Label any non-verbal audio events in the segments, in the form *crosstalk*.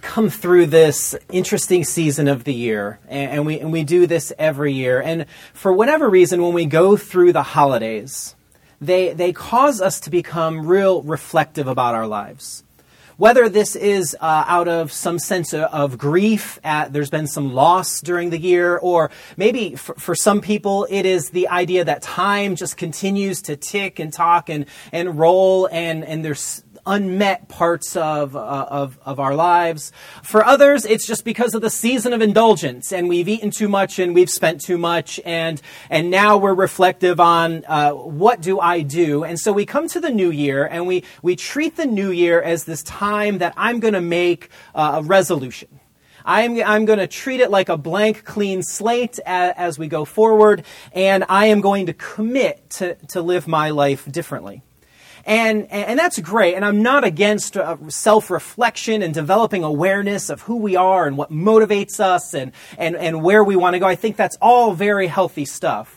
come through this interesting season of the year, and, we and we do this every year. And for whatever reason, when we go through the holidays, they they cause us to become real reflective about our lives. Whether this is uh, out of some sense of grief at there's been some loss during the year, or maybe for, for some people it is the idea that time just continues to tick and talk and, and roll, and, and there's unmet parts of, uh, of, of our lives. For others, it's just because of the season of indulgence and we've eaten too much and we've spent too much and, and now we're reflective on uh, what do I do? And so we come to the new year and we, we treat the new year as this time that I'm going to make uh, a resolution. I'm, I'm going to treat it like a blank, clean slate as, as, we go forward, and I am going to commit to, to live my life differently. And, and that's great. And I'm not against uh, self reflection and developing awareness of who we are and what motivates us and, and, and where we want to go. I think that's all very healthy stuff.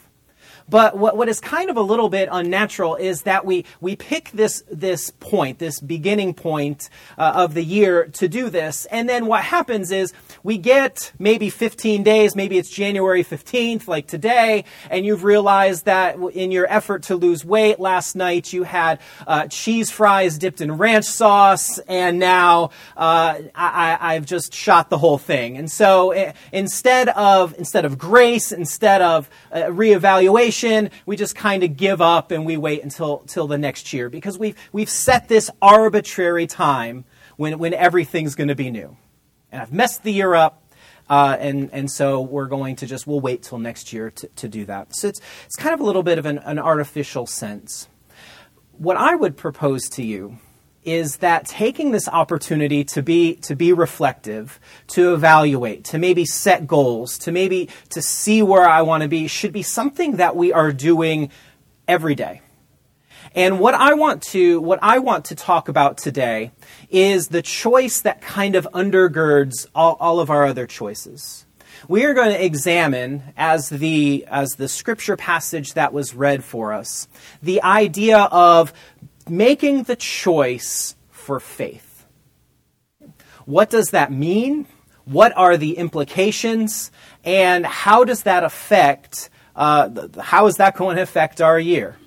But what, what is kind of a little bit unnatural is that we, we pick this, this point, this beginning point uh, of the year to do this. And then what happens is we get maybe 15 days, maybe it's January 15th, like today, and you've realized that in your effort to lose weight last night, you had uh, cheese fries dipped in ranch sauce, and now uh, I, I've just shot the whole thing. And so eh, instead of, instead of grace, instead of uh, we just kind of give up and we wait until, until the next year because we've, we've set this arbitrary time when, when everything's going to be new. And I've messed the year up. Uh, and, and so we're going to just, we'll wait till next year to, to do that. So it's, it's kind of a little bit of an, an artificial sense. What I would propose to you is that taking this opportunity to be to be reflective, to evaluate, to maybe set goals, to maybe to see where I want to be should be something that we are doing every day. And what I want to what I want to talk about today is the choice that kind of undergirds all, all of our other choices. We are going to examine as the as the scripture passage that was read for us, the idea of making the choice for faith. What does that mean? What are the implications? And how does that affect, uh, how is that going to affect our year?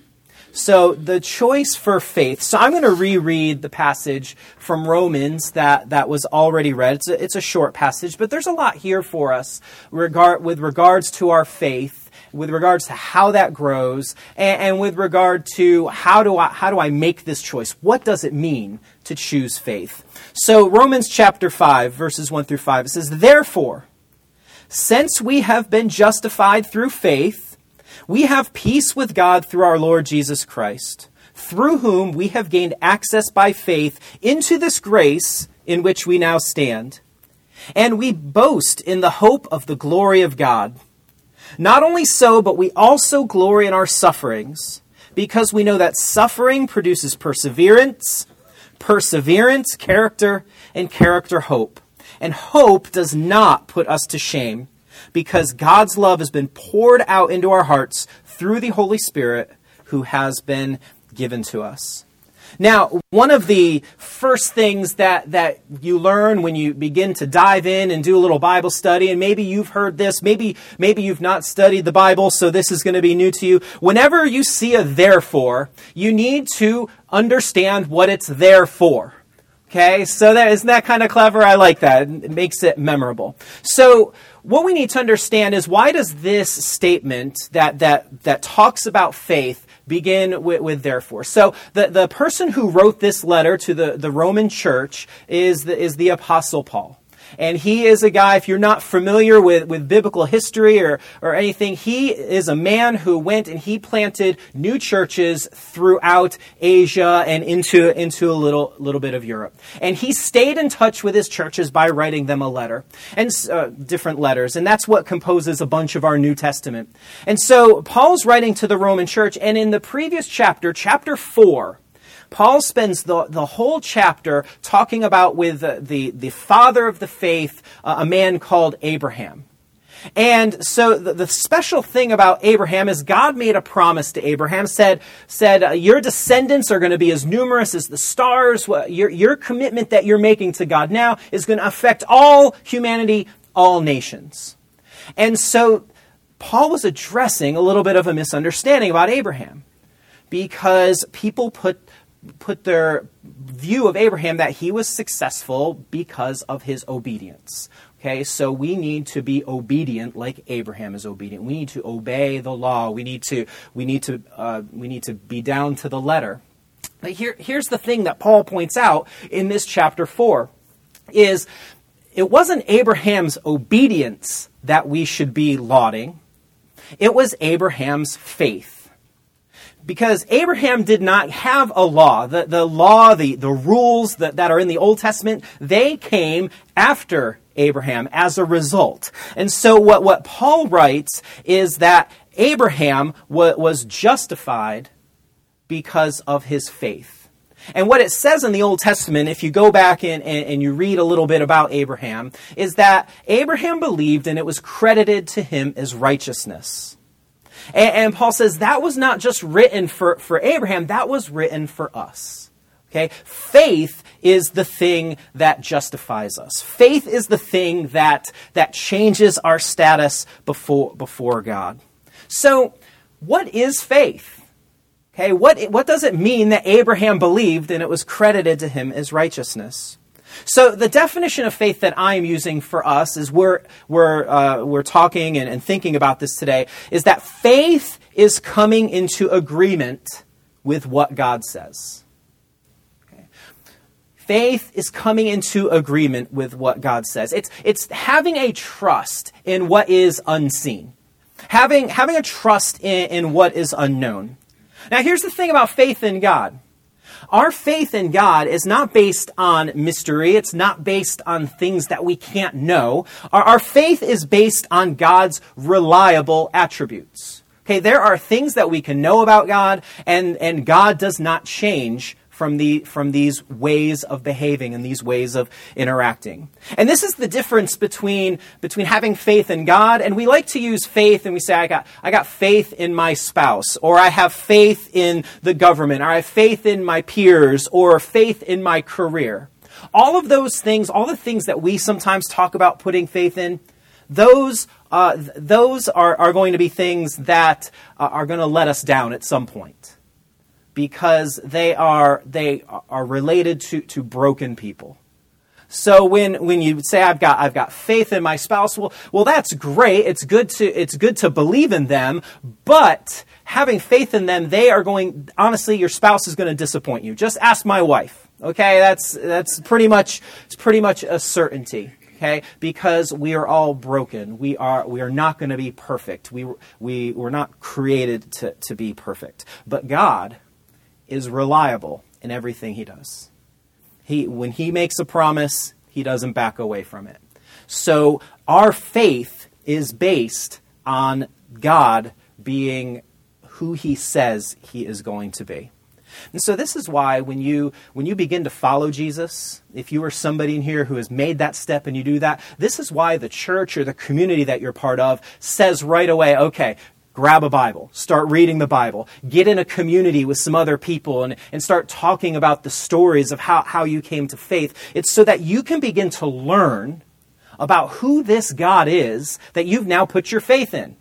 So the choice for faith. So I'm going to reread the passage from Romans that, that was already read. It's a, it's a short passage, but there's a lot here for us regard, with regards to our faith with regards to how that grows, and, and with regard to how do I how do I make this choice? What does it mean to choose faith? So Romans chapter five, verses one through five, it says, Therefore, since we have been justified through faith, we have peace with God through our Lord Jesus Christ, through whom we have gained access by faith into this grace in which we now stand. And we boast in the hope of the glory of God. Not only so, but we also glory in our sufferings, because we know that suffering produces perseverance, perseverance, character, and character, hope. And hope does not put us to shame, because God's love has been poured out into our hearts through the Holy Spirit who has been given to us. Now, one of the first things that, that you learn when you begin to dive in and do a little Bible study, and maybe you've heard this, maybe, maybe you've not studied the Bible, so this is going to be new to you. Whenever you see a therefore, you need to understand what it's there for. Okay, so that isn't that kind of clever? I like that. It makes it memorable. So what we need to understand is why does this statement that that that talks about faith begin with, with, therefore. So the, the person who wrote this letter to the, the Roman church is the, is the Apostle Paul. And he is a guy, if you're not familiar with, with biblical history or, or anything, he is a man who went and he planted new churches throughout Asia and into, into a little, little bit of Europe. And he stayed in touch with his churches by writing them a letter and uh, different letters. And that's what composes a bunch of our New Testament. And so Paul's writing to the Roman church. And in the previous chapter, chapter 4, Paul spends the, the whole chapter talking about with the, the, the father of the faith, uh, a man called Abraham. And so the, the, special thing about Abraham is God made a promise to Abraham, said, said uh, your descendants are going to be as numerous as the stars. Your, your commitment that you're making to God now is going to affect all humanity, all nations. And so Paul was addressing a little bit of a misunderstanding about Abraham because people put put their view of Abraham that he was successful because of his obedience. Okay, so we need to be obedient like Abraham is obedient. We need to obey the law. We need to we need to uh, we need to be down to the letter. But here here's the thing that Paul points out in this chapter four is it wasn't Abraham's obedience that we should be lauding. It was Abraham's faith because Abraham did not have a law. The, the law, the, the rules that, that are in the Old Testament, they came after Abraham as a result. And so what, what Paul writes is that Abraham was justified because of his faith. And what it says in the Old Testament, if you go back and, and, and, you read a little bit about Abraham, is that Abraham believed and it was credited to him as righteousness. And, and Paul says that was not just written for, for Abraham, that was written for us. Okay? Faith is the thing that justifies us. Faith is the thing that, that changes our status before, before God. So, what is faith? Okay, what, what does it mean that Abraham believed and it was credited to him as righteousness? So the definition of faith that I am using for us as we're, we're, uh, we're talking and, and thinking about this today is that faith is coming into agreement with what God says. Okay. Faith is coming into agreement with what God says. It's, it's having a trust in what is unseen. Having, having a trust in, in what is unknown. Now here's the thing about faith in God. Our faith in God is not based on mystery. It's not based on things that we can't know. Our, our faith is based on God's reliable attributes. Okay, there are things that we can know about God, and, and God does not change from, the, from these ways of behaving and these ways of interacting. And this is the difference between, between having faith in God, and we like to use faith and we say, I got, I got faith in my spouse, or I have faith in the government, or I have faith in my peers, or faith in my career. All of those things, all the things that we sometimes talk about putting faith in, those, uh, those are, are going to be things that uh, are going to let us down at some point because they are they are related to, to broken people. So when, when you say I've got I've got faith in my spouse, well well that's great. It's good to it's good to believe in them, but having faith in them, they are going honestly your spouse is going to disappoint you. Just ask my wife. Okay? That's that's pretty much it's pretty much a certainty. Okay? Because we are all broken. We are we are not going to be perfect. We we were not created to, to be perfect. But God is reliable in everything he does. He, when he makes a promise, he doesn't back away from it. So our faith is based on God being who he says he is going to be. And so this is why when you when you begin to follow Jesus, if you are somebody in here who has made that step and you do that, this is why the church or the community that you're part of says right away, okay, grab a Bible, start reading the Bible, get in a community with some other people and, and start talking about the stories of how, how you came to faith. It's so that you can begin to learn about who this God is that you've now put your faith in.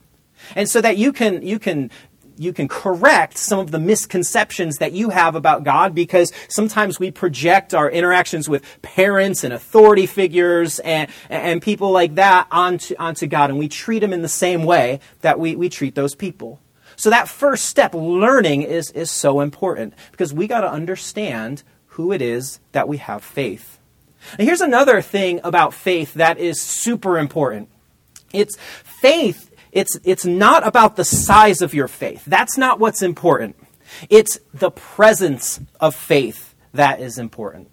And so that you can, you can you can correct some of the misconceptions that you have about God because sometimes we project our interactions with parents and authority figures and, and people like that onto, onto God and we treat them in the same way that we, we treat those people. So that first step, learning, is, is so important because we got to understand who it is that we have faith. And here's another thing about faith that is super important. It's faith it's, it's not about the size of your faith. That's not what's important. It's the presence of faith that is important.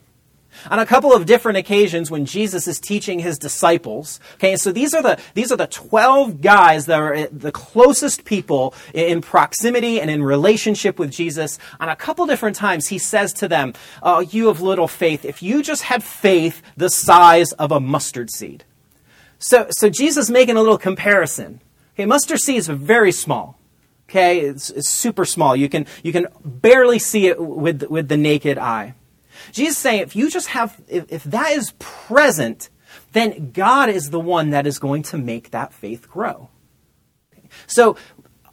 On a couple of different occasions when Jesus is teaching his disciples, okay, so these are the, these are the 12 guys that are the closest people in proximity and in relationship with Jesus. On a couple different times, he says to them, Oh, you have little faith. If you just had faith the size of a mustard seed, So, so Jesus making a little comparison. Okay, mustard seed is very small. Okay, it's, it's super small. You can, you can barely see it with, with the naked eye. Jesus is saying if you just have, if, if that is present, then God is the one that is going to make that faith grow. So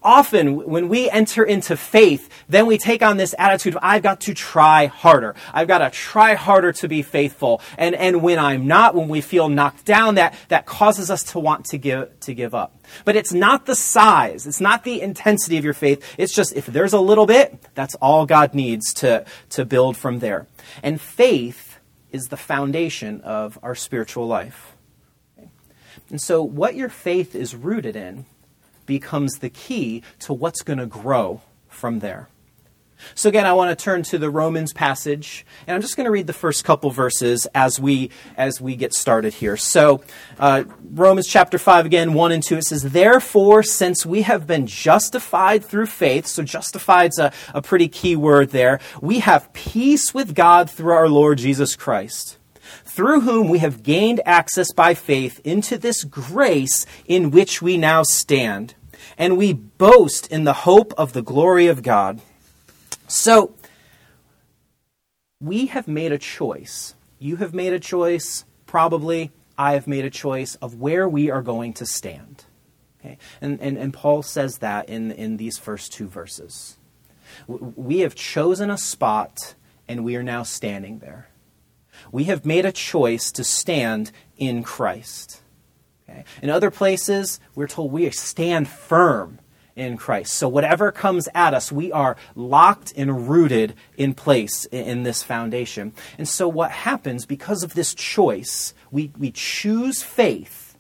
often when we enter into faith, then we take on this attitude of, I've got to try harder. I've got to try harder to be faithful. And, and when I'm not, when we feel knocked down, that, that causes us to want to give, to give up. But it's not the size. It's not the intensity of your faith. It's just if there's a little bit, that's all God needs to, to build from there. And faith is the foundation of our spiritual life. And so what your faith is rooted in becomes the key to what's going to grow from there. So again, I want to turn to the Romans passage, and I'm just going to read the first couple verses as we as we get started here. So, uh, Romans chapter five again, one and two. It says, "Therefore, since we have been justified through faith, so justified's a, a pretty key word there. We have peace with God through our Lord Jesus Christ." Through whom we have gained access by faith into this grace in which we now stand, and we boast in the hope of the glory of God. So, we have made a choice. You have made a choice, probably. I have made a choice of where we are going to stand. Okay? And, and, and Paul says that in, in these first two verses. We have chosen a spot, and we are now standing there. We have made a choice to stand in Christ. Okay? In other places, we're told we stand firm in Christ. So whatever comes at us, we are locked and rooted in place in this foundation. And so what happens because of this choice, we, we choose faith.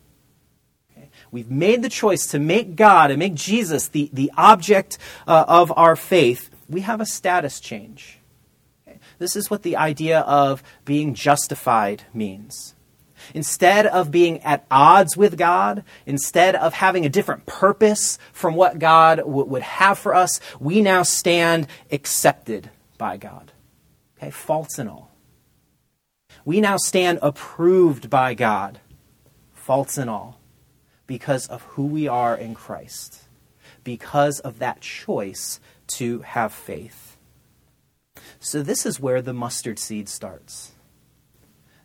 We've made the choice to make God and make Jesus the, the object uh, of our faith. We have a status change. This is what the idea of being justified means. Instead of being at odds with God, instead of having a different purpose from what God w- would have for us, we now stand accepted by God. Okay, faults and all. We now stand approved by God, faults and all, because of who we are in Christ, because of that choice to have faith. So, this is where the mustard seed starts.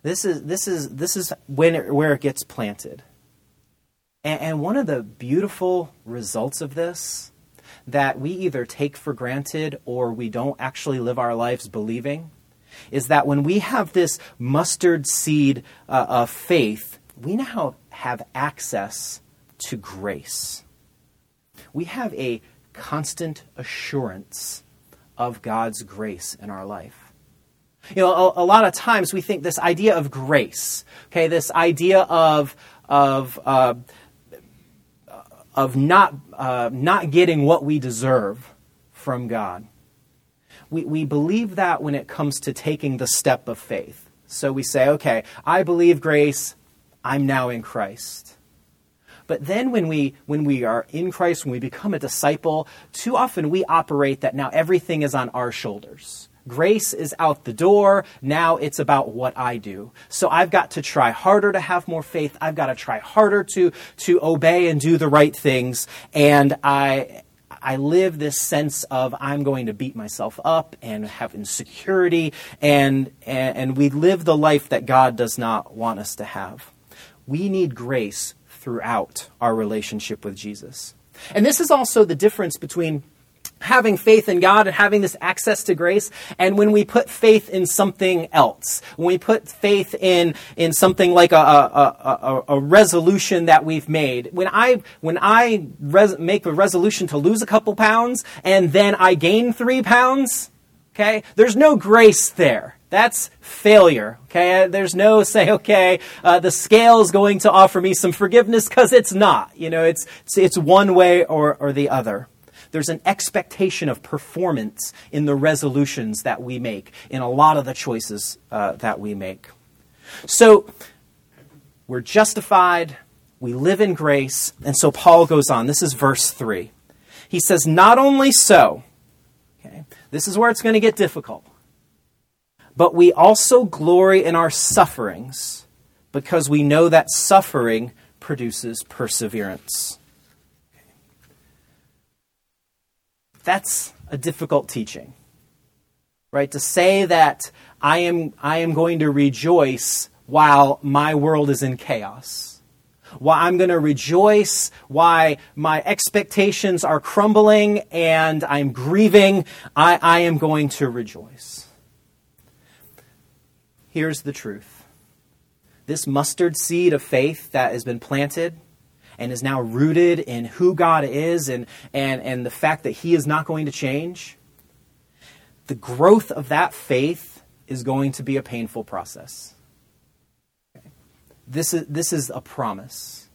This is this is this is when it, where it gets planted. And, and one of the beautiful results of this that we either take for granted or we don't actually live our lives believing is that when we have this mustard seed uh, of faith, we now have access to grace. We have a constant assurance of God's grace in our life. You know, a, a, lot of times we think this idea of grace, okay, this idea of of uh, of not uh, not getting what we deserve from God. We we believe that when it comes to taking the step of faith. So we say, okay, I believe grace. I'm now in Christ. But then when we when we are in Christ, when we become a disciple, too often we operate that now everything is on our shoulders Grace is out the door. Now it's about what I do. So I've got to try harder to have more faith. I've got to try harder to, to obey and do the right things. And I, I live this sense of I'm going to beat myself up and have insecurity, and, and, and, we live the life that God does not want us to have. We need grace throughout our relationship with Jesus. And this is also the difference between having faith in God and having this access to grace. And when we put faith in something else, when we put faith in, in something like a, a, a, a resolution that we've made, when I, when I res- make a resolution to lose a couple pounds and then I gain three pounds, okay, there's no grace there. That's failure. Okay, there's no *laughs* say. Okay, uh, the scale is going to offer me some forgiveness because it's not. You know, it's it's one way or or the other. There's an expectation of performance in the resolutions that we make, in a lot of the choices uh, that we make. So, we're justified, we live in grace, and so Paul goes on. This is verse 3. He says, Not only so, this is where it's going to get difficult, but we also glory in our sufferings because we know that suffering produces perseverance. That's a difficult teaching, right? To say that I am, I am going to rejoice while my world is in chaos. Why I'm going to rejoice, why my expectations are crumbling and I'm grieving, I, I am going to rejoice. Here's the truth this mustard seed of faith that has been planted and is now rooted in who God is and, and, and the fact that He is not going to change, the growth of that faith is going to be a painful process. This is, this is a promise.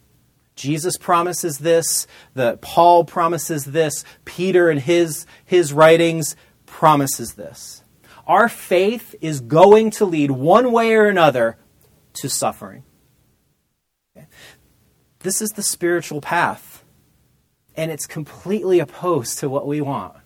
Jesus promises this, the Paul promises this, Peter in his, his writings promises this. Our faith is going to lead one way or another to suffering. This is the spiritual path. And it's completely opposed to what we want.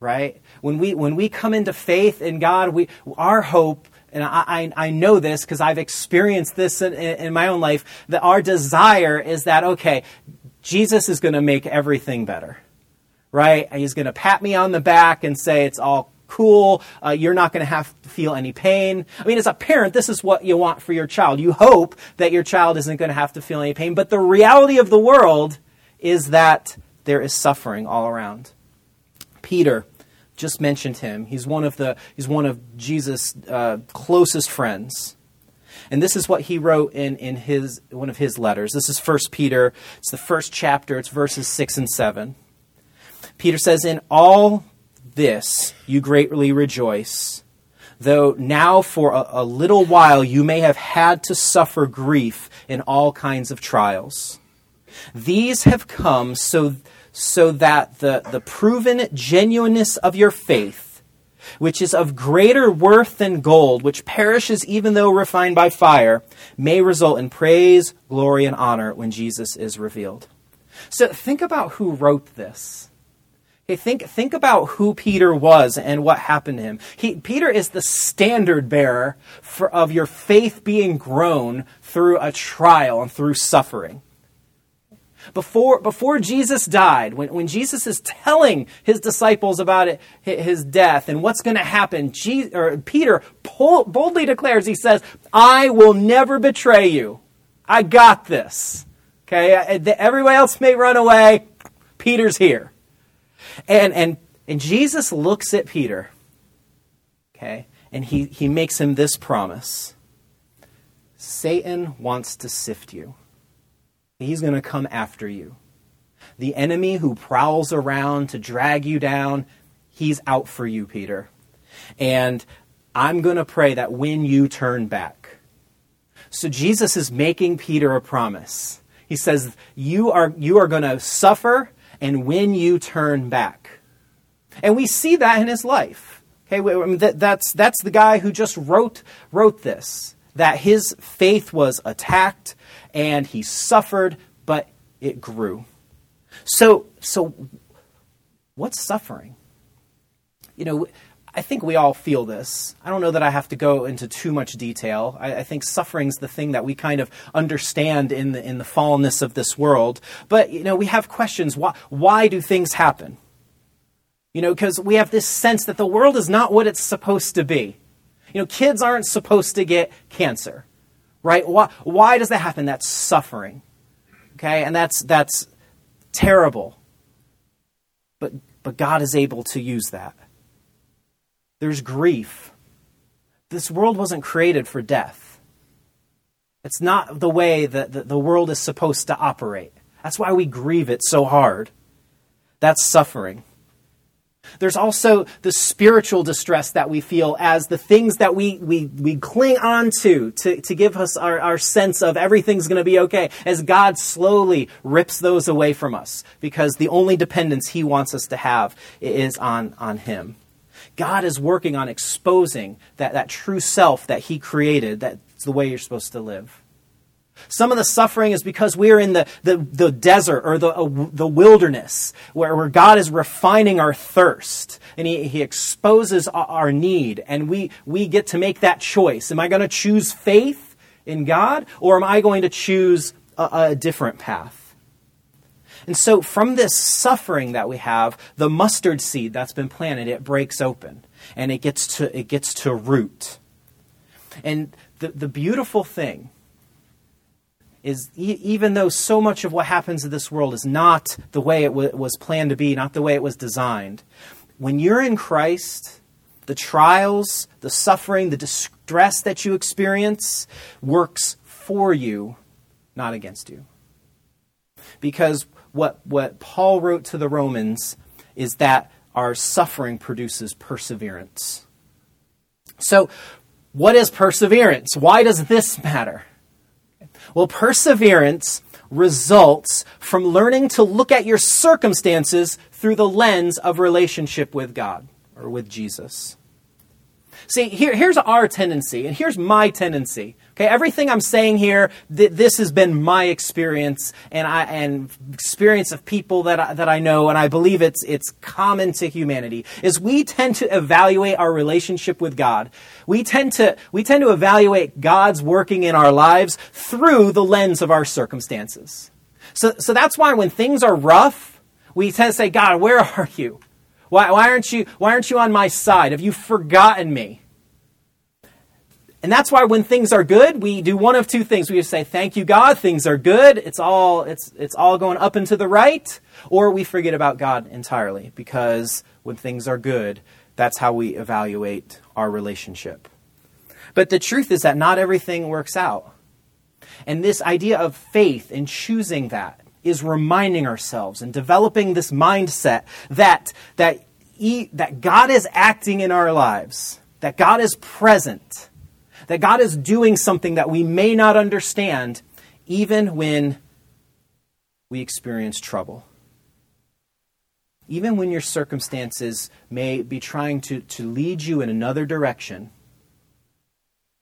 Right? When we when we come into faith in God, we our hope and I, I, I know this because I've experienced this in, in my own life, that our desire is that, okay, Jesus is going to make everything better. Right? And He's going to pat me on the back and say it's all cool. Uh, you're not going to have to feel any pain. I mean, as a parent, this is what you want for your child. You hope that your child isn't going to have to feel any pain. But the reality of the world is that there is suffering all around. Peter just mentioned him. He's one of the he's one of Jesus' uh, closest friends. And this is what he wrote in, in his one of his letters. This is First Peter. It's the first chapter. It's verses six and seven. Peter says, "In all this you greatly rejoice, though now for a, a little while you may have had to suffer grief in all kinds of trials. These have come so, so that the, the proven genuineness of your faith, which is of greater worth than gold, which perishes even though refined by fire, may result in praise, glory, and honor when Jesus is revealed. So think about who wrote this. Okay, think, think about who Peter was and what happened to him. He, Peter is the standard bearer for, of your faith being grown through a trial and through suffering. Before, before Jesus died, when, when Jesus is telling his disciples about it, his death and what's going to happen, Jesus, or Peter boldly declares, he says, I will never betray you. I got this. Okay, everyone else may run away. Peter's here. And, and, and Jesus looks at Peter, okay, and he, he makes him this promise Satan wants to sift you, he's going to come after you. The enemy who prowls around to drag you down, he's out for you, Peter. And I'm going to pray that when you turn back. So Jesus is making Peter a promise. He says, You are, you are going to suffer and when you turn back. And we see that in his life. Okay, that's, that's the guy who just wrote, wrote this that his faith was attacked and he suffered, but it grew. So, so what's suffering? You know, I think we all feel this. I don't know that I have to go into too much detail. I, I think suffering's the thing that we kind of understand in the in the fallenness of this world. But you know, we have questions. Why why do things happen? You know, because we have this sense that the world is not what it's supposed to be. You know, kids aren't supposed to get cancer, right? Why, why does that happen? That's suffering, okay, and that's that's terrible. But but God is able to use that. There's grief. This world wasn't created for death. It's not the way that the world is supposed to operate. That's why we grieve it so hard. That's suffering. There's also the spiritual distress that we feel as the things that we, we, we cling on to, to to give us our, our sense of everything's going to be okay, as God slowly rips those away from us because the only dependence He wants us to have is on, on Him. God is working on exposing that, that true self that He created. That's the way you're supposed to live. Some of the suffering is because we're in the, the, the desert or the, uh, the wilderness where, where God is refining our thirst and he, he exposes our need and we, we get to make that choice. Am I going to choose faith in God or am I going to choose a, a different path. And so, from this suffering that we have, the mustard seed that's been planted, it breaks open and it gets to, it gets to root. And the, the beautiful thing is e- even though so much of what happens in this world is not the way it w- was planned to be, not the way it was designed, when you're in Christ, the trials, the suffering, the distress that you experience works for you, not against you. Because what, what Paul wrote to the Romans is that our suffering produces perseverance. So, what is perseverance? Why does this matter? Well, perseverance results from learning to look at your circumstances through the lens of relationship with God or with Jesus. See, here, here's our tendency, and here's my tendency. Okay, everything I'm saying here, th- this has been my experience, and I and experience of people that I, that I know, and I believe it's it's common to humanity. Is we tend to evaluate our relationship with God. We tend to we tend to evaluate God's working in our lives through the lens of our circumstances. So so that's why when things are rough, we tend to say, God, where are you? Why, why, aren't you, why aren't you on my side? Have you forgotten me? And that's why when things are good, we do one of two things. We just say, thank you, God, things are good. It's all, it's, it's all going up and to the right. Or we forget about God entirely because when things are good, that's how we evaluate our relationship. But the truth is that not everything works out. And this idea of faith and choosing that is reminding ourselves and developing this mindset that, that, that God is acting in our lives, that God is present, that God is doing something that we may not understand, even when we experience trouble. Even when your circumstances may be trying to, to lead you in another direction,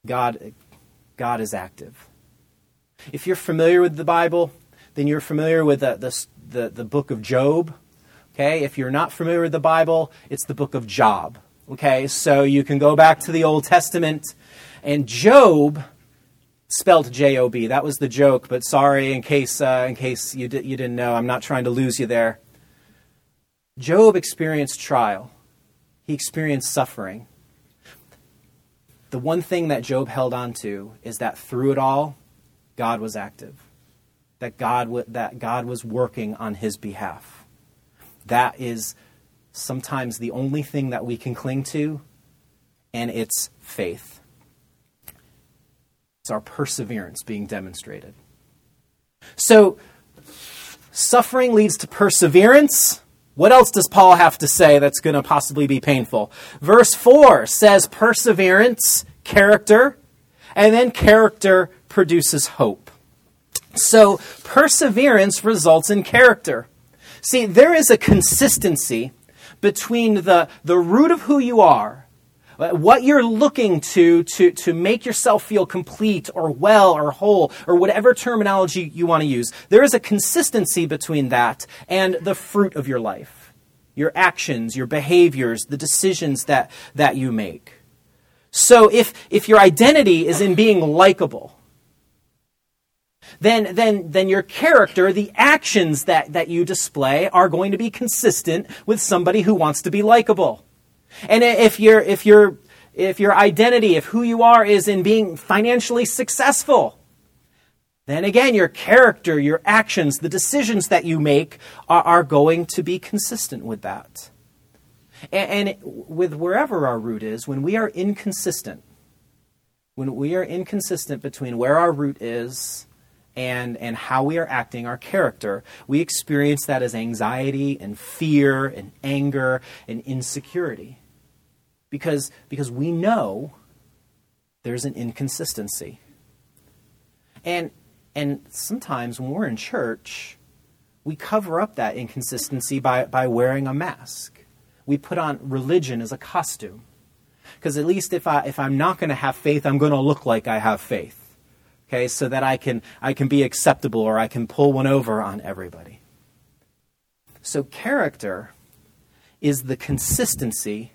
God, God is active. If you're familiar with the Bible, then you're familiar with the, the, the, the book of Job. Okay, if you're not familiar with the Bible, it's the book of Job. Okay, so you can go back to the Old Testament, and Job spelled J O B. That was the joke, but sorry in case uh, in case you di- you didn't know. I'm not trying to lose you there. Job experienced trial. He experienced suffering. The one thing that Job held on to is that through it all, God was active that God, w- that God was working on his behalf. That is sometimes the only thing that we can cling to, and it's faith. It's our perseverance being demonstrated. So, suffering leads to perseverance. What else does Paul have to say that's going to possibly be painful? Verse 4 says perseverance, character, and then character produces hope. So perseverance results in character. See, there is a consistency between the, the root of who you are, uh, what you're looking to, to to make yourself feel complete or well or whole or whatever terminology you want to use. There is a consistency between that and the fruit of your life, your actions, your behaviors, the decisions that, that you make. So if, if your identity is in being likable, then, then, then your character, the actions that, that you display, are going to be consistent with somebody who wants to be likable. And if your if your if your identity, if who you are is in being financially successful, then again, your character, your actions, the decisions that you make are, are going to be consistent with that. And, and with wherever our root is, when we are inconsistent, when we are inconsistent between where our root is and, and how we are acting, our character, we experience that as anxiety and fear and anger and insecurity. Because, because we know there's an inconsistency. And, and sometimes when we're in church, we cover up that inconsistency by, by wearing a mask. We put on religion as a costume. Because at least if, I, if I'm not going to have faith, I'm going to look like I have faith okay, so that I can, I can be acceptable or I can pull one over on everybody. So, character is the consistency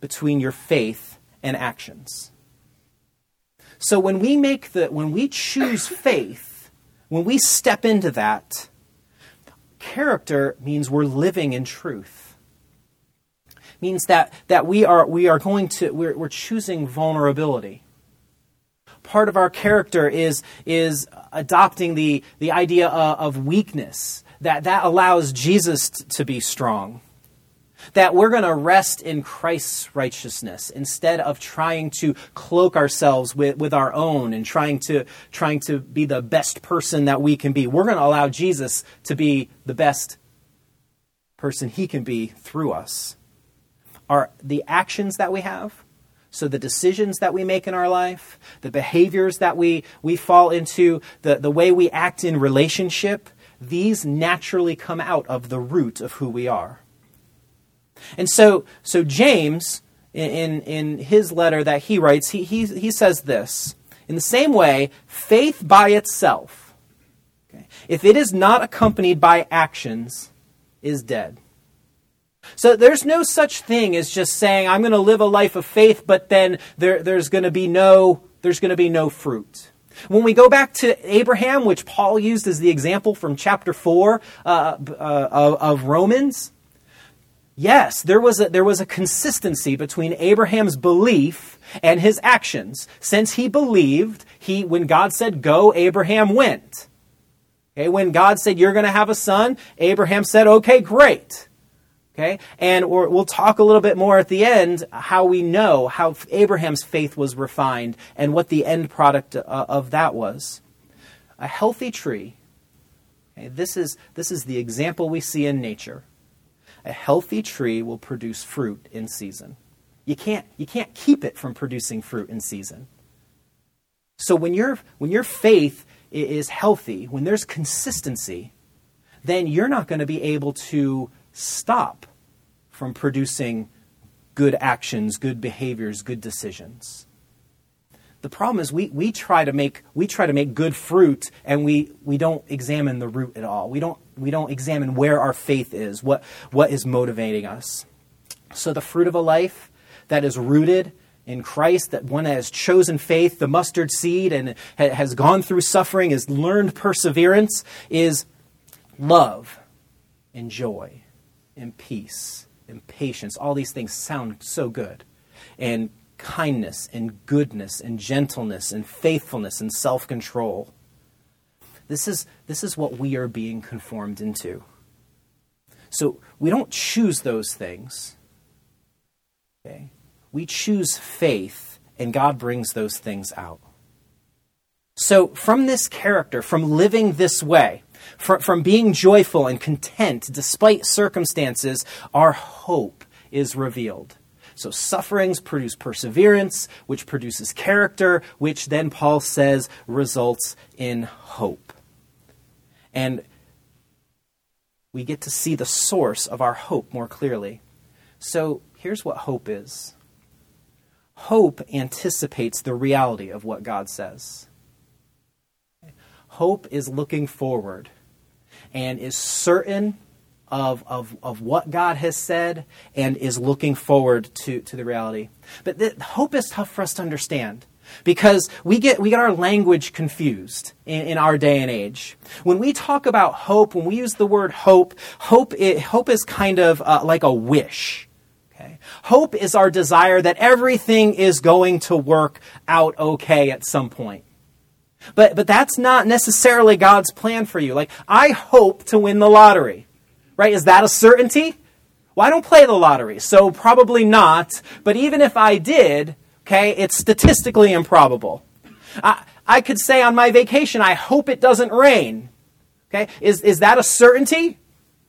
between your faith and actions. So when we make the when we choose faith, when we step into that, character means we're living in truth. Means that, that we are we are going to we're, we're choosing vulnerability. Part of our character is is adopting the, the idea of, of weakness, that that allows Jesus to be strong that we're going to rest in Christ's righteousness instead of trying to cloak ourselves with, with our own and trying to, trying to be the best person that we can be. We're going to allow Jesus to be the best person he can be through us. Are the actions that we have, so the decisions that we make in our life, the behaviors that we, we fall into, the, the way we act in relationship, these naturally come out of the root of who we are. And so, so James, in, in his letter that he writes, he, he, he says this In the same way, faith by itself, okay, if it is not accompanied by actions, is dead. So there's no such thing as just saying, I'm going to live a life of faith, but then there, there's going to be no there's going to be no fruit. When we go back to Abraham, which Paul used as the example from chapter 4 uh, uh, of, of Romans, Yes, there was a, there was a consistency between Abraham's belief and his actions. Since he believed, he when God said go, Abraham went. Okay, when God said you're going to have a son, Abraham said, "Okay, great." Okay? And we'll talk a little bit more at the end how we know how Abraham's faith was refined and what the end product uh, of that was. A healthy tree. Okay, this is this is the example we see in nature a healthy tree will produce fruit in season. You can't, you can't keep it from producing fruit in season. So when, your when your faith is healthy, when there's consistency, then you're not going to be able to stop from producing good actions, good behaviors, good decisions. The problem is we, we try to make we try to make good fruit and we, we don't examine the root at all. We don't we don't examine where our faith is, what what is motivating us. So the fruit of a life that is rooted in Christ, that one that has chosen faith, the mustard seed, and has gone through suffering, has learned perseverance, is love and joy and peace and patience. All these things sound so good. And kindness and goodness and gentleness and faithfulness and self control. This is, this is what we are being conformed into. So we don't choose those things. Okay? We choose faith, and God brings those things out. So, from this character, from living this way, from, from being joyful and content despite circumstances, our hope is revealed. So sufferings produce perseverance, which produces character, which then Paul says results in hope. And we get to see the source of our hope more clearly. So here's what hope is hope anticipates the reality of what God says. Hope is looking forward and is certain of, of, of what God has said and is looking forward to, to the reality. But the, hope is tough for us to understand because we get, we get our language confused in, in our day and age. When we talk about hope, when we use the word hope, hope, it, hope is kind of uh, like a wish. Okay? Hope is our desire that everything is going to work out okay at some point. But, but that's not necessarily God's plan for you. Like, I hope to win the lottery right? Is that a certainty? Well, I don't play the lottery, so probably not. But even if I did, okay, it's statistically improbable. I, I could say on my vacation, I hope it doesn't rain. Okay, is, is that a certainty?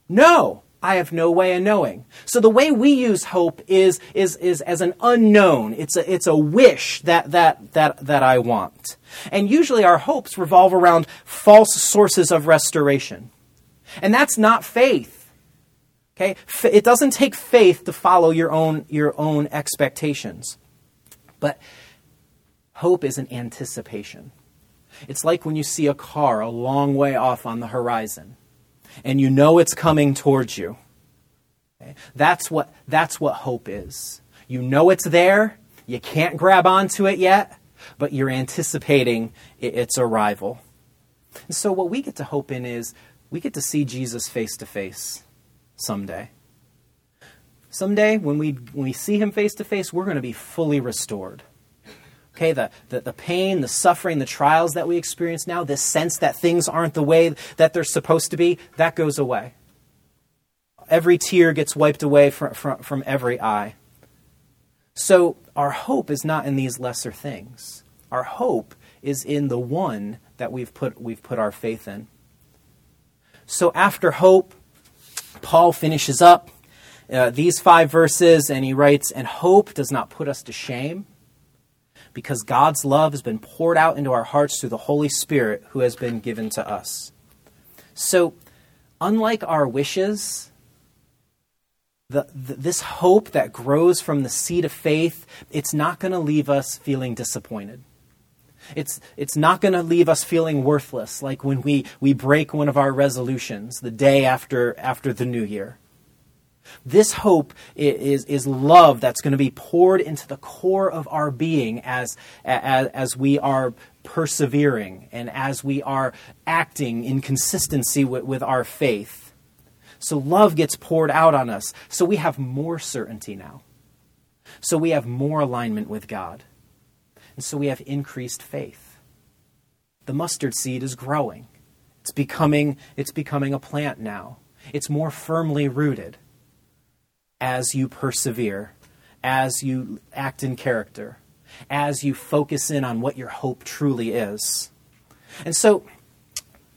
No. I have no way of knowing. So the way we use hope is, is, is as an unknown. It's a, it's a wish that, that, that, that I want. And usually our hopes revolve around false sources of restoration. And that's not faith. Okay? It doesn't take faith to follow your own, your own expectations. But hope is an anticipation. It's like when you see a car a long way off on the horizon and you know it's coming towards you. Okay? That's, what, that's what hope is. You know it's there, you can't grab onto it yet, but you're anticipating its arrival. And so, what we get to hope in is we get to see Jesus face to face someday. Someday, when we, when we see him face to face, we're going to be fully restored. Okay, the, the, the pain, the suffering, the trials that we experience now, this sense that things aren't the way that they're supposed to be, that goes away. Every tear gets wiped away from, from, from every eye. So, our hope is not in these lesser things. Our hope is in the one that we've put, we've put our faith in. So, after hope, Paul finishes up uh, these five verses and he writes, And hope does not put us to shame because God's love has been poured out into our hearts through the Holy Spirit who has been given to us. So, unlike our wishes, the, the, this hope that grows from the seed of faith, it's not going to leave us feeling disappointed. It's, it's not going to leave us feeling worthless, like when we, we break one of our resolutions the day after, after the new year. This hope is, is love that's going to be poured into the core of our being as, as, as we are persevering and as we are acting in consistency with, with our faith. So love gets poured out on us. So we have more certainty now. So we have more alignment with God. And so we have increased faith. The mustard seed is growing. It's becoming, it's becoming a plant now. It's more firmly rooted as you persevere, as you act in character, as you focus in on what your hope truly is. And so,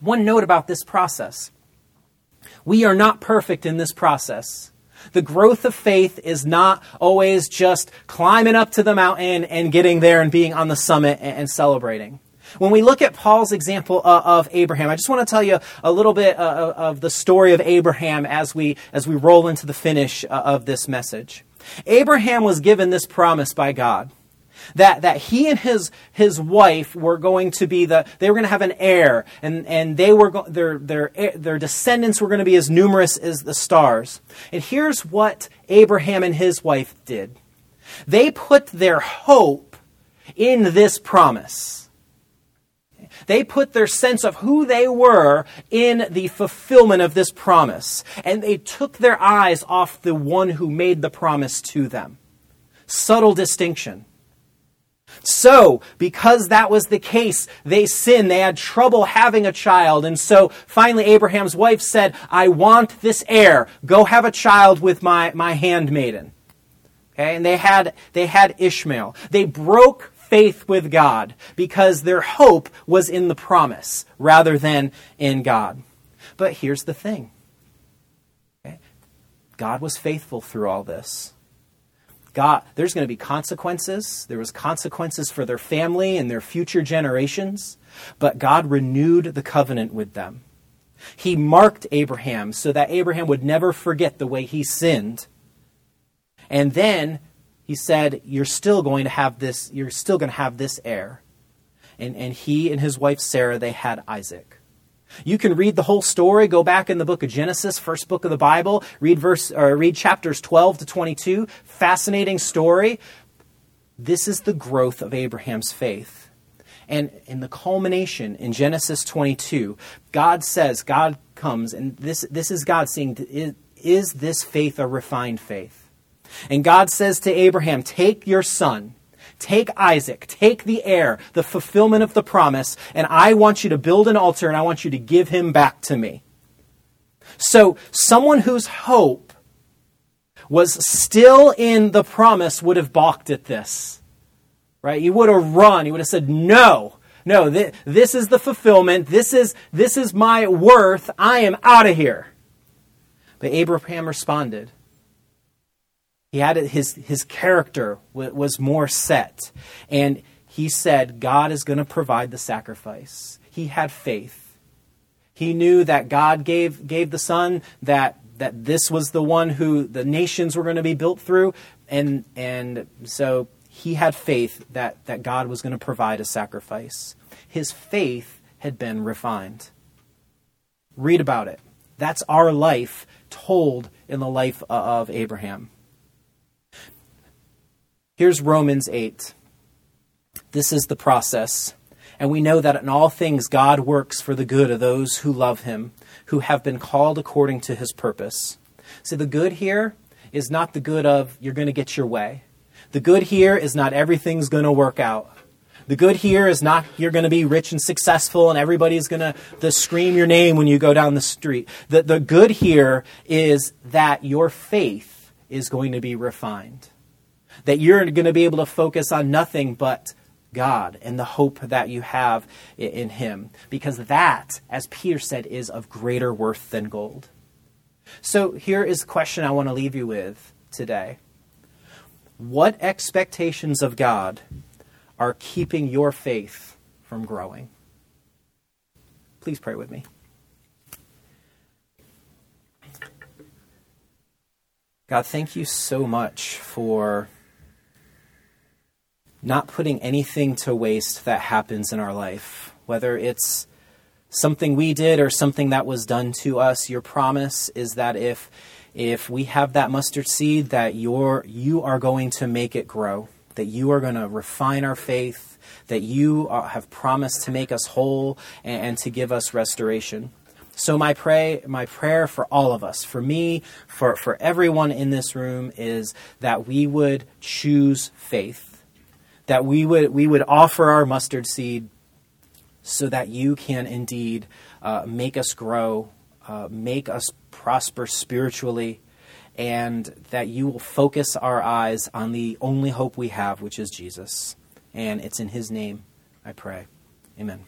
one note about this process we are not perfect in this process. The growth of faith is not always just climbing up to the mountain and getting there and being on the summit and celebrating. When we look at Paul's example uh, of Abraham, I just want to tell you a little bit uh, uh, of the story of Abraham as we as we roll into the finish of this message. Abraham was given this promise by God that, that he and his, his wife were going to be the, they were going to have an heir, and, and they were, go, their, their, their descendants were going to be as numerous as the stars. And here's what Abraham and his wife did. They put their hope in this promise. They put their sense of who they were in the fulfillment of this promise. And they took their eyes off the one who made the promise to them. Subtle distinction. So, because that was the case, they sinned. They had trouble having a child. And so finally, Abraham's wife said, I want this heir. Go have a child with my, my handmaiden. Okay, and they had, they had Ishmael. They broke faith with God because their hope was in the promise rather than in God. But here's the thing okay? God was faithful through all this. God, there's going to be consequences. There was consequences for their family and their future generations, but God renewed the covenant with them. He marked Abraham so that Abraham would never forget the way he sinned. And then he said, You're still going to have this, you're still going to have this heir. And, and he and his wife Sarah, they had Isaac. You can read the whole story. Go back in the book of Genesis, first book of the Bible. Read verse or read chapters 12 to 22. Fascinating story. This is the growth of Abraham's faith. And in the culmination in Genesis 22, God says, God comes, and this, this is God saying, is, is this faith a refined faith? And God says to Abraham, Take your son, take Isaac, take the heir, the fulfillment of the promise, and I want you to build an altar and I want you to give him back to me. So, someone whose hope was still in the promise would have balked at this. Right? He would have run. He would have said, No, no, th- this is the fulfillment. This is, this is my worth. I am out of here. But Abraham responded, he had his his character was more set, and he said, "God is going to provide the sacrifice." He had faith. He knew that God gave gave the son that that this was the one who the nations were going to be built through, and and so he had faith that that God was going to provide a sacrifice. His faith had been refined. Read about it. That's our life told in the life of Abraham. Here's Romans 8. This is the process. And we know that in all things God works for the good of those who love him, who have been called according to his purpose. See, the good here is not the good of you're going to get your way. The good here is not everything's going to work out. The good here is not you're going to be rich and successful and everybody's going to scream your name when you go down the street. The, the good here is that your faith is going to be refined. That you're going to be able to focus on nothing but God and the hope that you have in Him. Because that, as Peter said, is of greater worth than gold. So here is the question I want to leave you with today. What expectations of God are keeping your faith from growing? Please pray with me. God, thank you so much for not putting anything to waste that happens in our life, whether it's something we did or something that was done to us. Your promise is that if if we have that mustard seed that you're you are going to make it grow, that you are going to refine our faith, that you are, have promised to make us whole and, and to give us restoration. So my pray my prayer for all of us, for me, for, for everyone in this room is that we would choose faith that we would, we would offer our mustard seed so that you can indeed uh, make us grow, uh, make us prosper spiritually, and that you will focus our eyes on the only hope we have, which is Jesus. And it's in his name I pray. Amen.